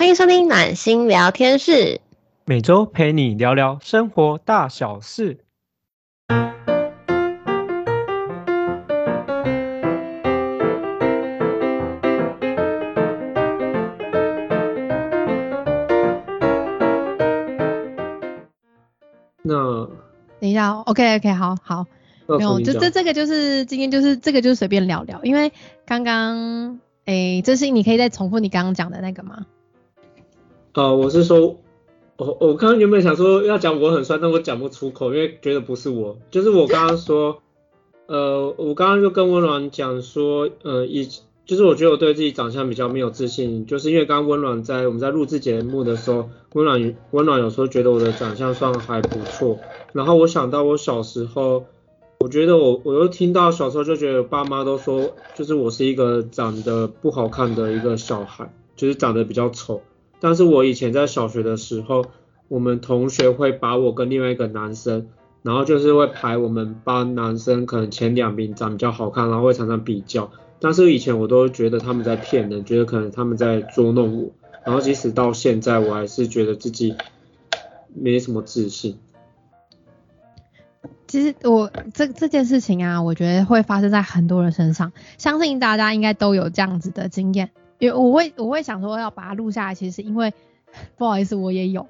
欢迎收听暖心聊天室，每周陪你聊聊生活大小事。那等一下，OK OK，好好，没有，这这这个就是今天就是这个就是随便聊聊，因为刚刚诶，这是你可以再重复你刚刚讲的那个吗？呃，我是说，我我刚刚原本想说要讲我很帅，但我讲不出口，因为觉得不是我，就是我刚刚说，呃，我刚刚就跟温暖讲说，呃，以就是我觉得我对自己长相比较没有自信，就是因为刚刚温暖在我们在录制节目的时候，温暖温暖有时候觉得我的长相算还不错，然后我想到我小时候，我觉得我我又听到小时候就觉得爸妈都说，就是我是一个长得不好看的一个小孩，就是长得比较丑。但是我以前在小学的时候，我们同学会把我跟另外一个男生，然后就是会排我们班男生可能前两名长比较好看，然后会常常比较。但是以前我都觉得他们在骗人，觉得可能他们在捉弄我。然后即使到现在，我还是觉得自己没什么自信。其实我这这件事情啊，我觉得会发生在很多人身上，相信大家应该都有这样子的经验。因为我会我会想说要把它录下来，其实因为不好意思，我也有。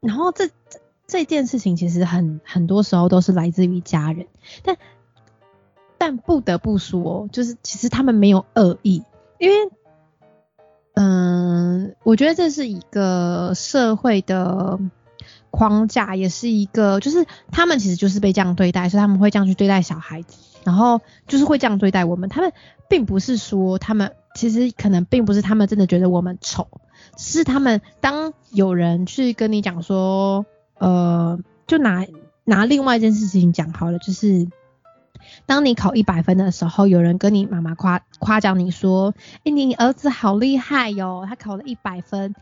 然后这这件事情其实很很多时候都是来自于家人，但但不得不说，就是其实他们没有恶意，因为嗯，我觉得这是一个社会的框架，也是一个就是他们其实就是被这样对待，所以他们会这样去对待小孩子，然后就是会这样对待我们。他们并不是说他们。其实可能并不是他们真的觉得我们丑，是他们当有人去跟你讲说，呃，就拿拿另外一件事情讲好了，就是当你考一百分的时候，有人跟你妈妈夸夸奖你说，哎，你儿子好厉害哟，他考了一百分。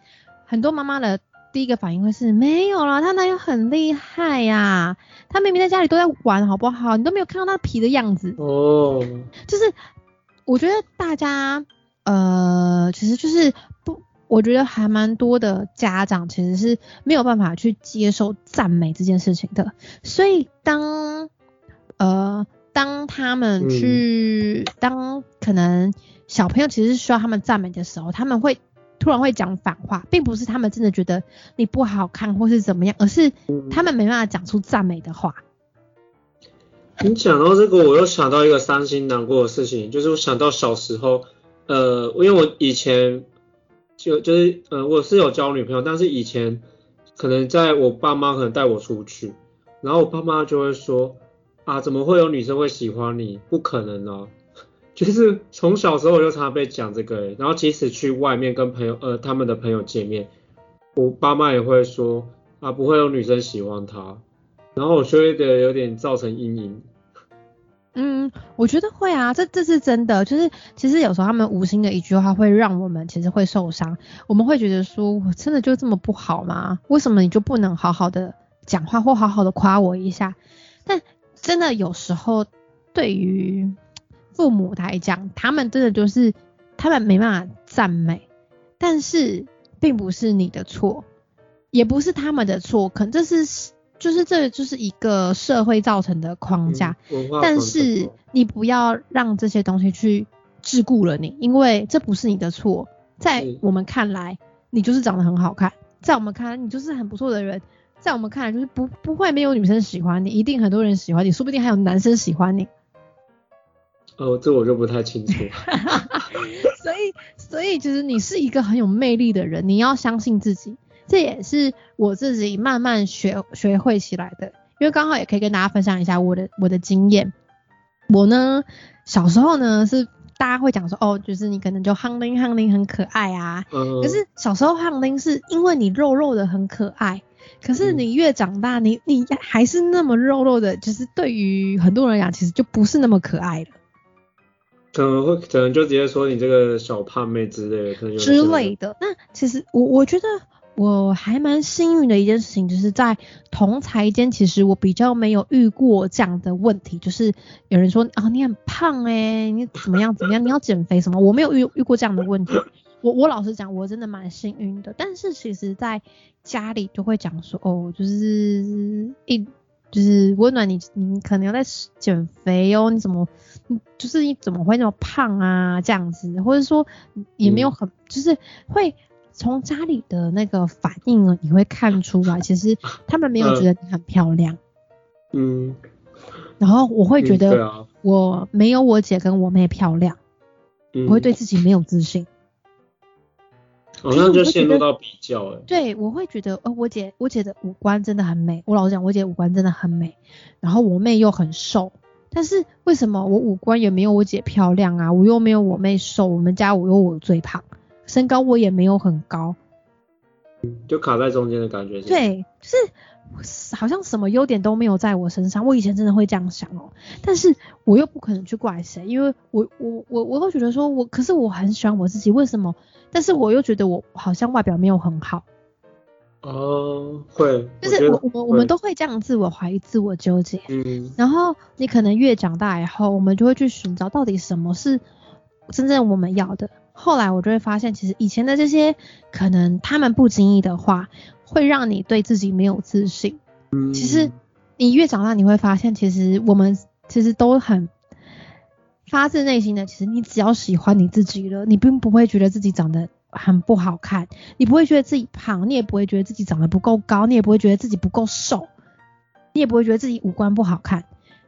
很多妈妈的第一个反应会是，没有啦，他哪有很厉害呀？他明明在家里都在玩，好不好？你都没有看到他皮的样子哦。就是我觉得大家。呃，其实就是不，我觉得还蛮多的家长其实是没有办法去接受赞美这件事情的，所以当呃当他们去当可能小朋友其实是需要他们赞美的时候，他们会突然会讲反话，并不是他们真的觉得你不好看或是怎么样，而是他们没办法讲出赞美的话。你讲到这个，我又想到一个伤心难过的事情，就是我想到小时候。呃，因为我以前就就是呃，我是有交女朋友，但是以前可能在我爸妈可能带我出去，然后我爸妈就会说啊，怎么会有女生会喜欢你？不可能啊！就是从小时候我就常常被讲这个，然后即使去外面跟朋友呃他们的朋友见面，我爸妈也会说啊，不会有女生喜欢他，然后我觉得有点造成阴影。嗯，我觉得会啊，这这是真的，就是其实有时候他们无心的一句话会让我们其实会受伤，我们会觉得说，我真的就这么不好吗？为什么你就不能好好的讲话或好好的夸我一下？但真的有时候对于父母来讲，他们真的就是他们没办法赞美，但是并不是你的错，也不是他们的错，可能这是。就是这就是一个社会造成的框架，但是你不要让这些东西去桎梏了你，因为这不是你的错，在我们看来你就是长得很好看，在我们看来你就是很不错的人，在我们看来就是不不会没有女生喜欢你，一定很多人喜欢你，说不定还有男生喜欢你。哦，这我就不太清楚。所以所以其实你是一个很有魅力的人，你要相信自己。这也是我自己慢慢学学会起来的，因为刚好也可以跟大家分享一下我的我的经验。我呢，小时候呢是大家会讲说，哦，就是你可能就憨丁憨丁很可爱啊。可是小时候憨丁是因为你肉肉的很可爱，可是你越长大，你你还是那么肉肉的，就是对于很多人讲，其实就不是那么可爱了。可能会可能就直接说你这个小胖妹之类的，可能之类的。那其实我我觉得。我还蛮幸运的一件事情，就是在同才间，其实我比较没有遇过这样的问题，就是有人说啊你很胖哎，你怎么样怎么样，你要减肥什么，我没有遇遇过这样的问题。我我老实讲，我真的蛮幸运的。但是其实，在家里就会讲说，哦，就是一就是温暖你，你可能要在减肥哦，你怎么，就是你怎么会那么胖啊？这样子，或者说也没有很，就是会从家里的那个反应呢，你会看出来，其实他们没有觉得你很漂亮。嗯。然后我会觉得，我没有我姐跟我妹漂亮，我会对自己没有自信。好像就陷入到比较哎。对，我会觉得，呃，我姐我姐的五官真的很美。我老实讲，我姐五官真的很美。然后我妹又很瘦，但是为什么我五官也没有我姐漂亮啊？我又没有我妹瘦，我们家我又我最胖，身高我也没有很高，就卡在中间的感觉。对，就是。好像什么优点都没有在我身上，我以前真的会这样想哦，但是我又不可能去怪谁，因为我我我我会觉得说，我可是我很喜欢我自己，为什么？但是我又觉得我好像外表没有很好。哦，会，就是我我们我们都会这样自我怀疑、自我纠结。嗯。然后你可能越长大以后，我们就会去寻找到底什么是真正我们要的。后来我就会发现，其实以前的这些可能他们不经意的话。会让你对自己没有自信。嗯，其实你越长大，你会发现，其实我们其实都很发自内心的。其实你只要喜欢你自己了，你并不会觉得自己长得很不好看，你不会觉得自己胖，你也不会觉得自己长得不够高，你也不会觉得自己不够瘦，你也不会觉得自己五官不好看。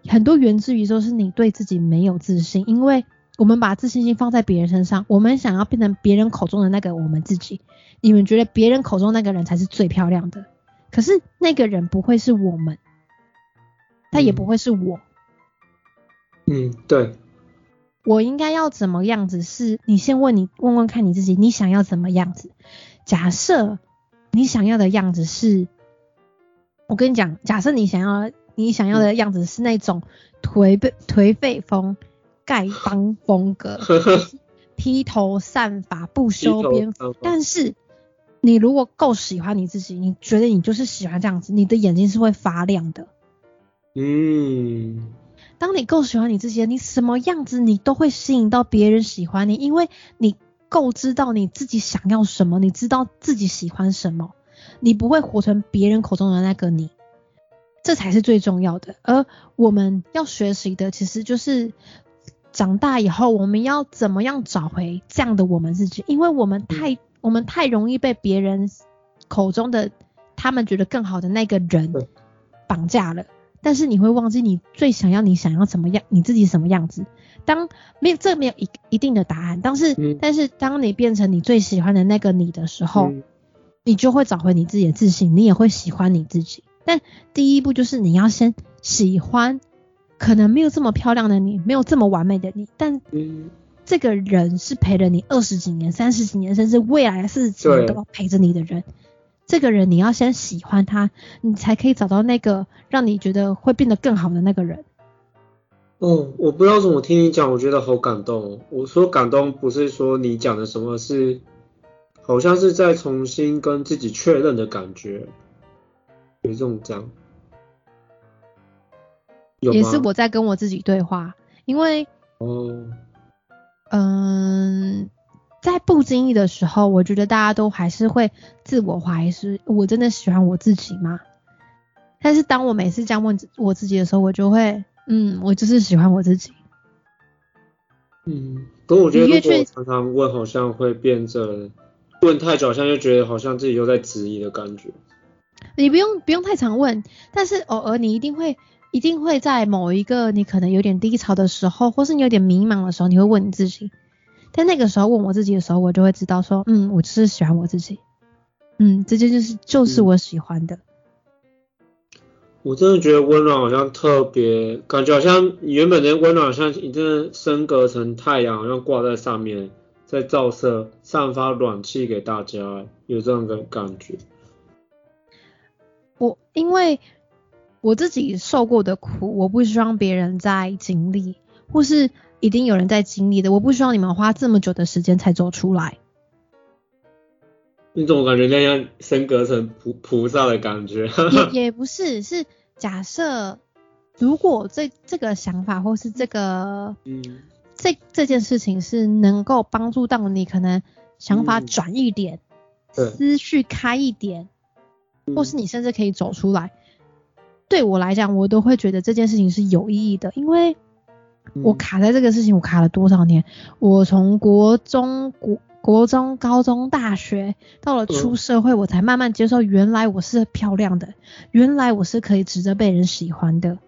很多源自于说是你对自己没有自信，因为我们把自信心放在别人身上，我们想要变成别人口中的那个我们自己。你们觉得别人口中那个人才是最漂亮的，可是那个人不会是我们，他也不会是我。嗯，对。我应该要怎么样子？是你先问你问问看你自己，你想要怎么样子？假设你想要的样子是，我跟你讲，假设你想要你想要的样子是那种颓废颓废风、丐帮风格，披头散发、不修边幅，但是。你如果够喜欢你自己，你觉得你就是喜欢这样子，你的眼睛是会发亮的。嗯，当你够喜欢你自己，你什么样子你都会吸引到别人喜欢你，因为你够知道你自己想要什么，你知道自己喜欢什么，你不会活成别人口中的那个你，这才是最重要的。而我们要学习的，其实就是长大以后我们要怎么样找回这样的我们自己，因为我们太。我们太容易被别人口中的他们觉得更好的那个人绑架了，但是你会忘记你最想要你想要怎么样，你自己什么样子。当没有这没有一一定的答案，但是但是当你变成你最喜欢的那个你的时候，你就会找回你自己的自信，你也会喜欢你自己。但第一步就是你要先喜欢可能没有这么漂亮的你，没有这么完美的你，但。这个人是陪了你二十几年、三十几年，甚至未来四十几年都要陪着你的人。这个人你要先喜欢他，你才可以找到那个让你觉得会变得更好的那个人。哦，我不知道怎么听你讲，我觉得好感动。我说感动不是说你讲的什么，是好像是在重新跟自己确认的感觉，有这种这样。也是我在跟我自己对话，因为哦。嗯，在不经意的时候，我觉得大家都还是会自我怀疑，是我真的喜欢我自己吗？但是当我每次这样问我自己的时候，我就会，嗯，我就是喜欢我自己。嗯，不过我觉得如果常常问，好像会变成问太久，好像就觉得好像自己又在质疑的感觉。你不用不用太常问，但是偶尔你一定会。一定会在某一个你可能有点低潮的时候，或是你有点迷茫的时候，你会问你自己。但那个时候问我自己的时候，我就会知道说，嗯，我就是喜欢我自己，嗯，这件就是就是我喜欢的。我真的觉得温暖好像特别，感觉好像原本的温暖好像已经升格成太阳，好像挂在上面，在照射，散发暖气给大家，有这样的感觉。我因为。我自己受过的苦，我不希望别人在经历，或是一定有人在经历的，我不希望你们花这么久的时间才走出来。你怎么感觉那样升格成菩菩萨的感觉？也 也不是，是假设如果这这个想法或是这个，嗯，这这件事情是能够帮助到你，可能想法嗯转一点，对思绪开一点，或嗯是你甚至可以走出来。对我来讲，我都会觉得这件事情是有意义的，因为我嗯卡在这个事情，我卡了多少年？我从国中、国国中、高中、大学，到了出嗯社会，我才慢慢接受，原来我是漂亮的，原来我是可以值得被人喜欢的。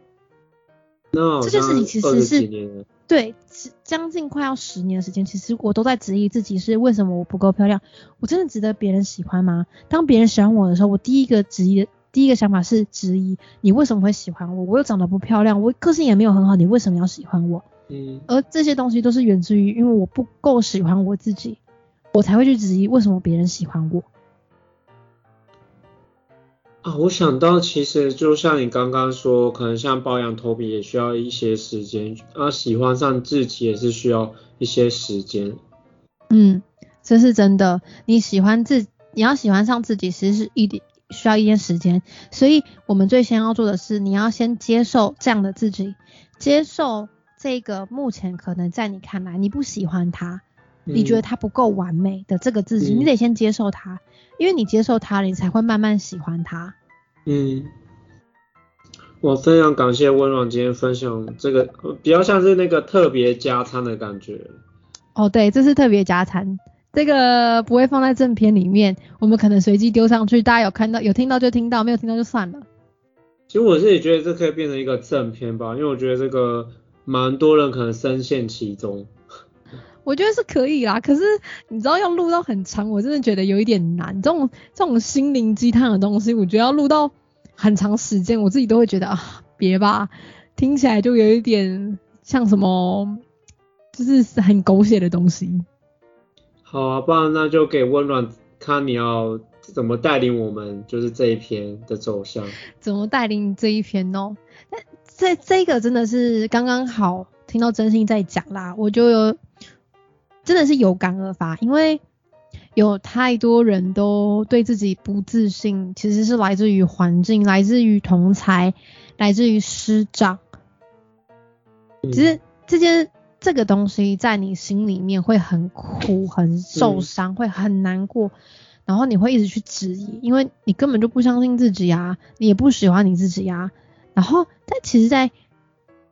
这件事情其实是对，将近快要十年的时间，其实我都在质疑自己是为什么我不够漂亮？我真的值得别人喜欢吗？当别人喜欢我的时候，我第一个质疑的第一个想法是质疑你为什么会喜欢我？我又长得不漂亮，我个性也没有很好，你为什么要喜欢我？嗯而这些东西都是源自于因为我不够喜欢我自己，我才会去质疑为什么别人喜欢我。啊，我想到其实就像你刚刚说，可能像保养头皮也需要一些时间，啊，喜欢上自己也是需要一些时间。嗯，这是真的。你喜欢自，你要喜欢上自己，其实是一点需要一些时间。所以我们最先要做的是，你要先接受这样的自己，接受这个目前可能在你看来你不喜欢他，你觉得他不够完美的这个自己，嗯你得先接受他，因为你接受他，你才会慢慢喜欢他。嗯，我非常感谢温暖今天分享这个，呃比较像是那个特别加餐的感觉。哦，对，这是特别加餐，这个不会放在正片里面，我们可能随机丢上去，大家有看到有听到就听到，没有听到就算了。其实我自己觉得这可以变成一个正片吧，因为我觉得这个蛮多人可能深陷其中。我觉得是可以啦，可是你知道要录到很长，我真的觉得有一点难。这种这种心灵鸡汤的东西，我觉得要录到很长时间，我自己都会觉得啊，别吧，听起来就有一点像什么，就是很狗血的东西。好啊，不然那就给温暖看你要怎么带领我们，就是这一篇的走向。怎么带领这一篇哦？那这这个真的是刚刚好听到真心在讲啦，我就有真的是有感而发，因为有太多人都对自己不自信，其实是来自于环境，来自于同才，来自于师长。其实这件这个东西在你心里面会很苦、很受伤、会很难过，然后你会一直去质疑，因为你根本就不相信自己啊，你也不喜欢你自己啊。然后，但其实，在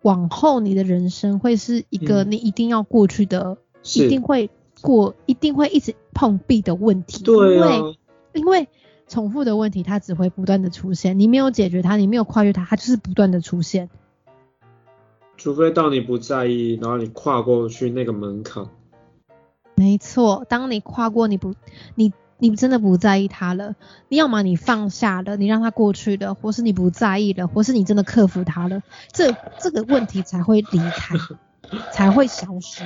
往后你的人生会是一个嗯你一定要过去的，是一定会过，一定会一直碰壁的问题。对啊因为，因为重复的问题它只会不断的出现，你没有解决它，你没有跨越它，它就是不断的出现。除非到你不在意，然后你跨过去那个门槛。没错，当你跨过你不你你真的不在意他了，你要么你放下了，你让他过去了，或是你不在意了，或是你真的克服他了，这这个问题才会离开，才会消失。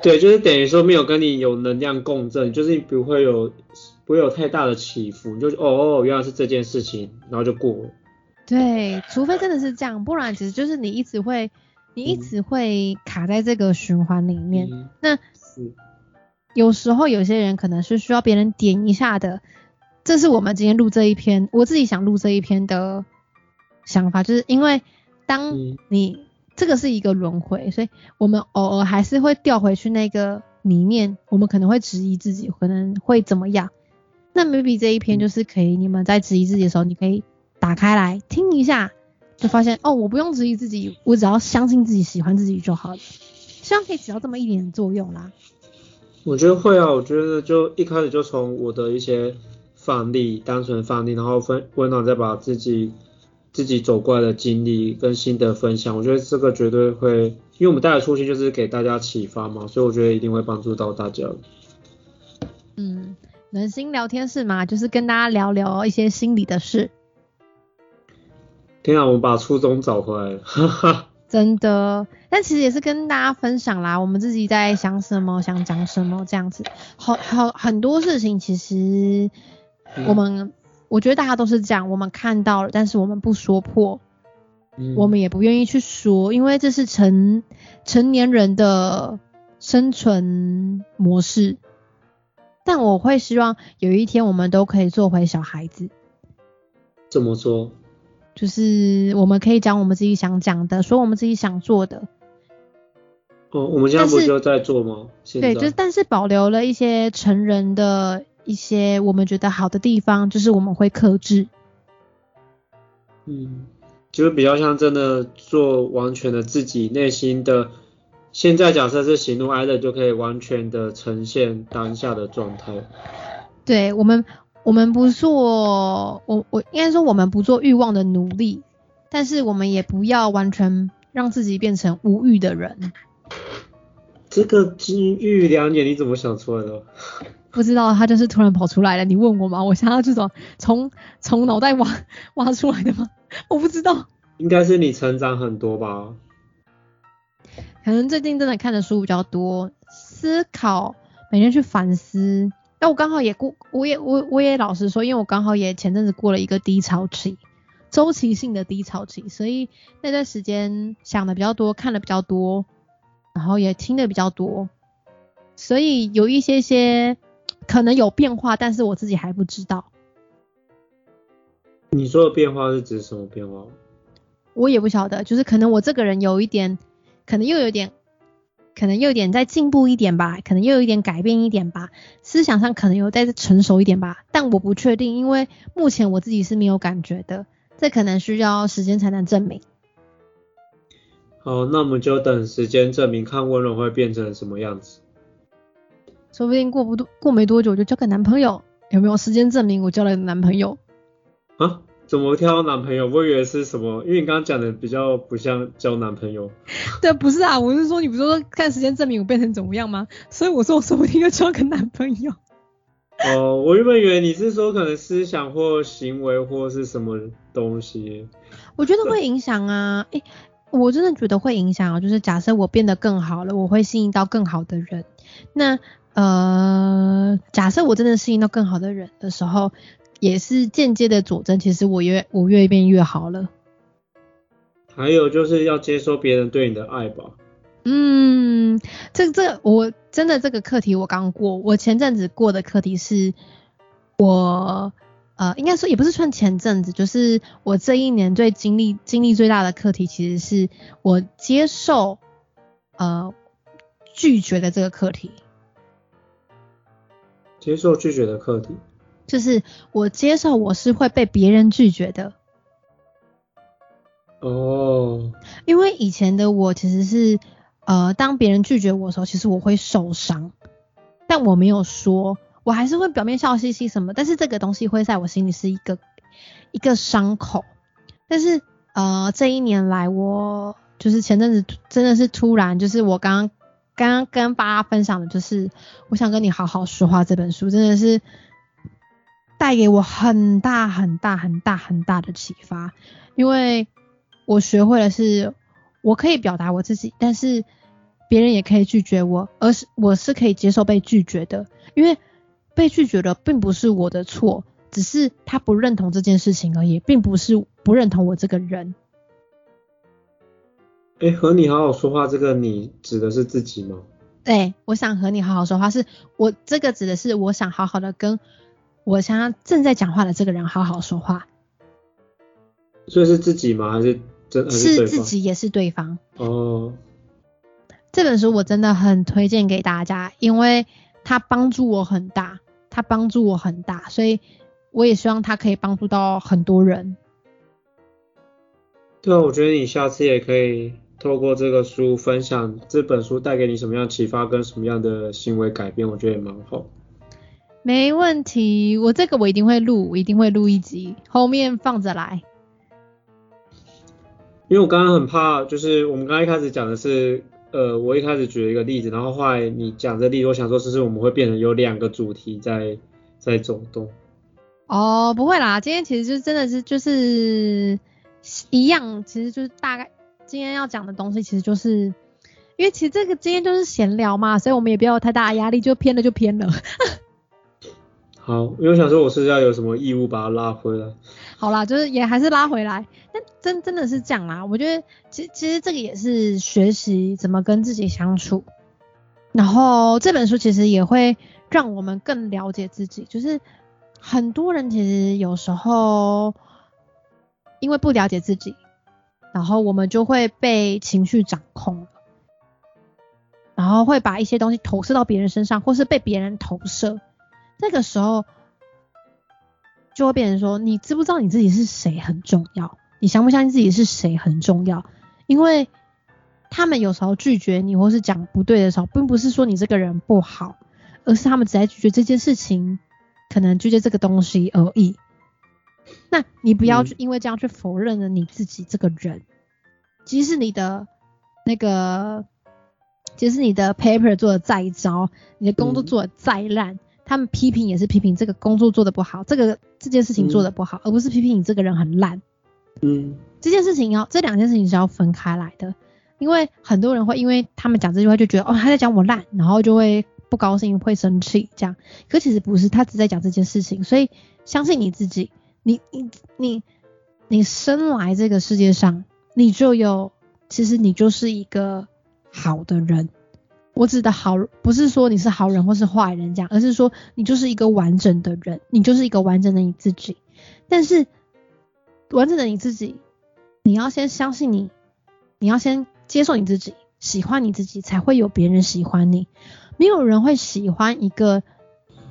对，就是等于说没有跟你有能量共振，就是你不会有不会有太大的起伏，你就哦哦原来是这件事情，然后就过了。对，除非真的是这样，不然其实就是你一直会你一嗯直会卡在这个循环里面。嗯那是有时候有些人可能是需要别人点一下的，这是我们今天录这一篇，我自己想录这一篇的想法，就是因为当嗯你、这个是一个轮回，所以我们偶尔还是会掉回去那个里面，我们可能会质疑自己，可能会怎么样。那 maybe 这一篇嗯就是可以，你们在质疑自己的时候，你可以打开来听一下，就发现哦，我不用质疑自己，我只要相信自己，喜欢自己就好了。希望可以起到这么一点作用啦。我觉得会啊，我觉得就一开始就从我的一些范例，单纯范例，然后分温暖再把自己自己走过来的经历跟心得分享，我觉得这个绝对会，因为我们带的初心就是给大家启发嘛，所以我觉得一定会帮助到大家。嗯，人心聊天室嘛，就是跟大家聊聊一些心里的事。天啊，我们把初衷找回来了，哈哈。真的，但其实也是跟大家分享啦，我们自己在想什么，想讲什么这样子。好好很多事情，其实我们、我觉得大家都是这样，我们看到了，但是我们不说破，嗯我们也不愿意去说，因为这是成成年人的生存模式。但我会希望有一天我们都可以做回小孩子。怎么说？就是我们可以讲我们自己想讲的，说我们自己想做的。哦，我们现在不就在做吗？对，就是但是保留了一些成人的一些我们觉得好的地方，就是我们会克制。嗯，就是比较像真的做完全的自己内心的。现在假设是喜怒哀乐，就可以完全的呈现当下的状态。对我们，我们不做，我我应该说我们不做欲望的奴隶，但是我们也不要完全让自己变成无欲的人。这个金玉良言你怎么想出来的？不知道他就是突然跑出来了，你问我吗？我想要这种从从脑袋挖挖出来的吗？我不知道，应该是你成长很多吧？可能最近真的看的书比较多，思考，每天去反思。但我刚好也过，我也我我也老实说，因为我刚好也前阵子过了一个低潮期，周期性的低潮期，所以那段时间想的比较多，看的比较多，然后也听的比较多，所以有一些些可能有变化，但是我自己还不知道。你说的变化是指什么变化？我也不晓得，就是可能我这个人有一点，可能又有点，可能又有点再进步一点吧，可能又有一点改变一点吧，思想上可能有再成熟一点吧，但我不确定，因为目前我自己是没有感觉的，这可能需要时间才能证明。好，那我们就等时间证明，看温柔会变成什么样子。说不定过不多过没多久就交个男朋友，有没有时间证明我交了男朋友？啊？怎么挑男朋友？我以为是什么，因为你刚刚讲的比较不像交男朋友。对，不是啊，我是说你不是说看时间证明我变成怎么样吗？所以我说我说不定要交个男朋友。哦，我原本以为你是说可能思想或行为或是什么东西。我觉得会影响啊，诶、我真的觉得会影响啊。就是假设我变得更好了，我会吸引到更好的人。那呃，假设我真的吸引到更好的人的时候，也是间接的佐证，其实我越我越变越好了。还有就是要接受别人对你的爱吧。嗯，这这我真的这个课题我刚过，我前阵子过的课题是我呃，应该说也不是算前阵子，就是我这一年最经历经历最大的课题，其实是我接受呃拒绝的这个课题，接受拒绝的课题。就是我接受我是会被别人拒绝的，哦，因为以前的我其实是呃，当别人拒绝我的时候，其实我会受伤，但我没有说，我还是会表面笑嘻嘻什么，但是这个东西会在我心里是一个一个伤口。但是呃，这一年来我就是前阵子真的是突然，就是我刚刚刚刚跟大家分享的，就是我想跟你好好说话这本书，真的是带给我很大很大很大很大的启发，因为我学会了是，我可以表达我自己，但是别人也可以拒绝我，而是我是可以接受被拒绝的，因为被拒绝的并不是我的错，只是他不认同这件事情而已，并不是不认同我这个人。哎，和你好好说话，这个你指的是自己吗？对，我想和你好好说话，是我这个指的是我想好好的跟我想要正在讲话的这个人好好说话，所以是自己吗？还是真是？自己也是对方。哦，这本书我真的很推荐给大家，因为它帮助我很大，它帮助我很大，所以我也希望它可以帮助到很多人。对啊，我觉得你下次也可以透过这个书分享这本书带给你什么样启发跟什么样的行为改变，我觉得也蛮好。没问题，我这个我一定会录，我一定会录一集，后面放着来。因为我刚刚很怕，就是我们刚刚一开始讲的是，呃，我一开始举了一个例子，然后后来你讲这例子，我想说，是不是我们会变成有两个主题在在走动？哦，不会啦，今天其实就真的是就是一样，其实就是大概今天要讲的东西，其实就是因为其实这个今天就是闲聊嘛，所以我们也不要有太大的压力，就偏了就偏了。好，因为想说，我是要有什么义务把它拉回来？好啦，就是也还是拉回来，但真真的是这样啦。我觉得其其实这个也是学习怎么跟自己相处，然后这本书其实也会让我们更了解自己。就是很多人其实有时候因为不了解自己，然后我们就会被情绪掌控。然后会把一些东西投射到别人身上，或是被别人投射。这个时候就会变成说，你知不知道你自己是谁很重要？你相不相信自己是谁很重要？因为他们有时候拒绝你，或是讲不对的时候，并不是说你这个人不好，而是他们只在拒绝这件事情，可能拒绝这个东西而已。那你不要去因为这样去否认了你自己这个人，即使你的那个，即使你的 paper 做的再糟，你的工作做的再烂，他们批评也是批评这个工作做的不好，这个这件事情做的不好，而不是批评你这个人很烂。嗯，这件事情要这两件事情是要分开来的，因为很多人会因为他们讲这句话就觉得哦他在讲我烂，然后就会不高兴会生气这样，可其实不是，他只在讲这件事情，所以相信你自己。你你你你生来这个世界上，你就有，其实你就是一个好的人。我指的好，不是说你是好人或是坏人这样，而是说你就是一个完整的人，你就是一个完整的你自己。但是完整的你自己，你要先相信你，你要先接受你自己，喜欢你自己，才会有别人喜欢你。没有人会喜欢一个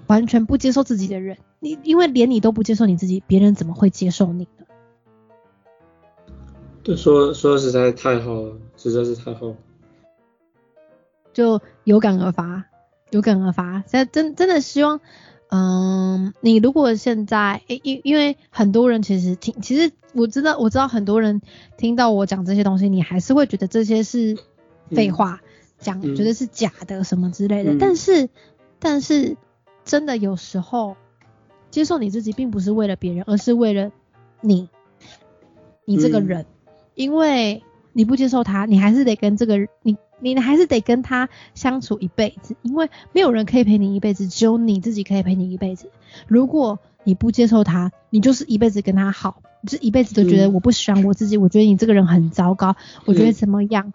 完全不接受自己的人。你因为连你都不接受你自己，别人怎么会接受你呢？对，说说实在太好了，实在是太好了。就有感而发，有感而发。现在真真的希望，嗯，你如果现在，因因为很多人其实听，其实我知道，我知道很多人听到我讲这些东西，你还是会觉得这些是废话，讲觉得是假的什么之类的。但是，但是真的有时候。接受你自己，并不是为了别人，而是为了你，你这个人。因为你不接受他，你还是得跟这个你，你还是得跟他相处一辈子。因为没有人可以陪你一辈子，只有你自己可以陪你一辈子。如果你不接受他，你就是一辈子跟他好，你就一辈子都觉得我不喜欢我自己，我觉得你这个人很糟糕，我觉得怎么样？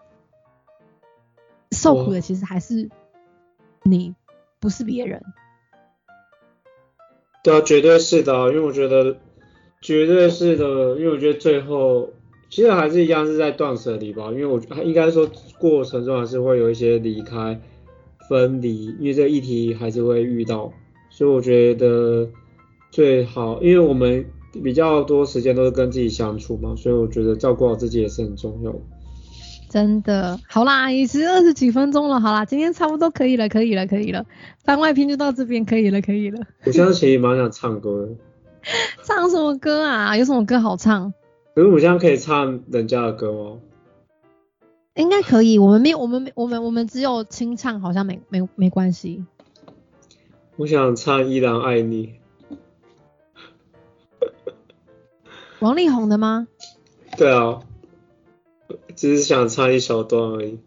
受苦的其实还是你，不是别人。对啊，绝对是的，因为我觉得绝对是的，因为我觉得最后其实还是一样是在断舍离吧，因为我应该说过程中还是会有一些离开、分离，因为这个议题还是会遇到，所以我觉得最好，因为我们比较多时间都是跟自己相处嘛，所以我觉得照顾好自己也是很重要。真的，好啦，已经二十几分钟了，好啦，今天差不多可以了，可以了，可以了，番外篇就到这边，可以了，可以了。我现在其实蛮想唱歌的。唱什么歌啊？有什么歌好唱？可是我现在可以唱人家的歌吗？应该可以，我们没有，我们我们我们只有清唱，好像没没没关系。我想唱《依然爱你》。王力宏的吗？对啊。只是想唱一小段而已。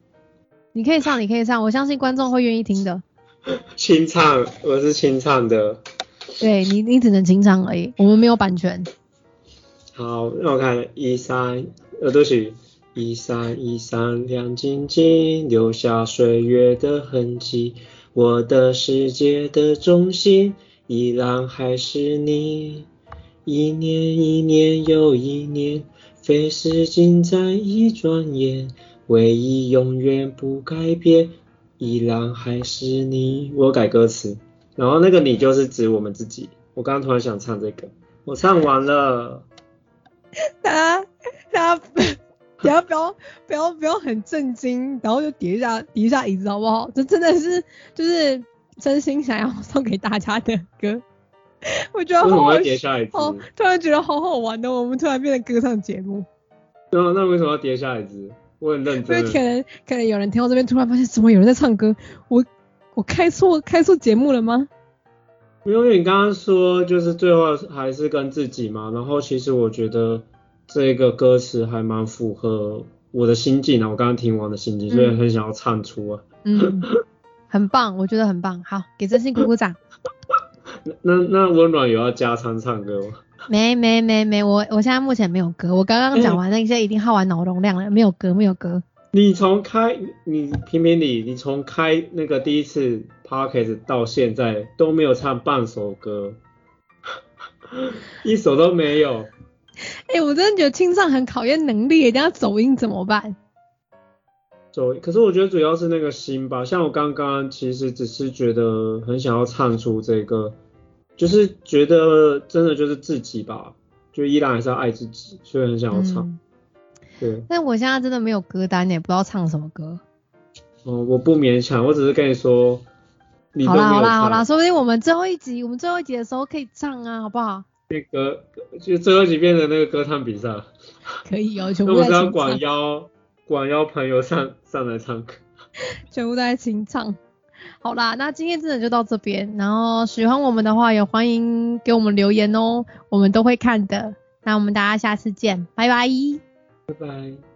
你可以唱，你可以唱，我相信观众会愿意听的。清唱，我是清唱的。对你，你只能清唱而已，我们没有版权。好，让我看一三，呃，对不起，一三一三亮晶晶，留下岁月的痕迹。我的世界的中心依然还是你。一年一年又一年。非时尽在一转眼，唯一永远不改变，依然还是你。我改歌词，然后那个你就是指我们自己。我刚刚突然想唱这个，我唱完了。大家大家不要不要不要不要很震惊，然后就叠一下叠一下椅子好不好？这真的是就是真心想要送给大家的歌。我觉得好好哦，突然觉得好好玩的，我们突然变成歌唱节目。那那为什么要叠下一只？我很认真。因为可能可能有人听到这边，突然发现怎么有人在唱歌？我我开错开错节目了吗？因为你刚刚说就是最后还是跟自己嘛，然后其实我觉得这个歌词还蛮符合我的心境啊，我刚刚听完的心境，所以很想要唱出啊。嗯，很棒，我觉得很棒，好，给真心鼓鼓掌。那那温暖有要加唱唱歌吗？没没没没，我我现在目前没有歌，我刚刚讲完那些已经耗完脑容量了，没有歌没有歌。你从开你评评理，你从开那个第一次 podcast 到现在都没有唱半首歌，一首都没有。哎，我真的觉得清唱很考验能力，人家走音怎么办？走，可是我觉得主要是那个心吧。像我刚刚其实只是觉得很想要唱出这个，就是觉得真的就是自己吧，就依然还是要爱自己，所以很想要唱。嗯对，但我现在真的没有歌单也，不知道唱什么歌。哦，我不勉强，我只是跟你说，好啦好啦好啦，唱。说不定我们最后一集，我们最后一集的时候可以唱啊，好不好？那个就最后一集变成那个歌唱比赛，可以哦，全那部在清我是要管唱，邀广邀朋友上上来唱歌。全部都在清唱。好啦，那今天真的就到这边。然后喜欢我们的话，也欢迎给我们留言哦，我们都会看的。那我们大家下次见，拜拜。拜拜。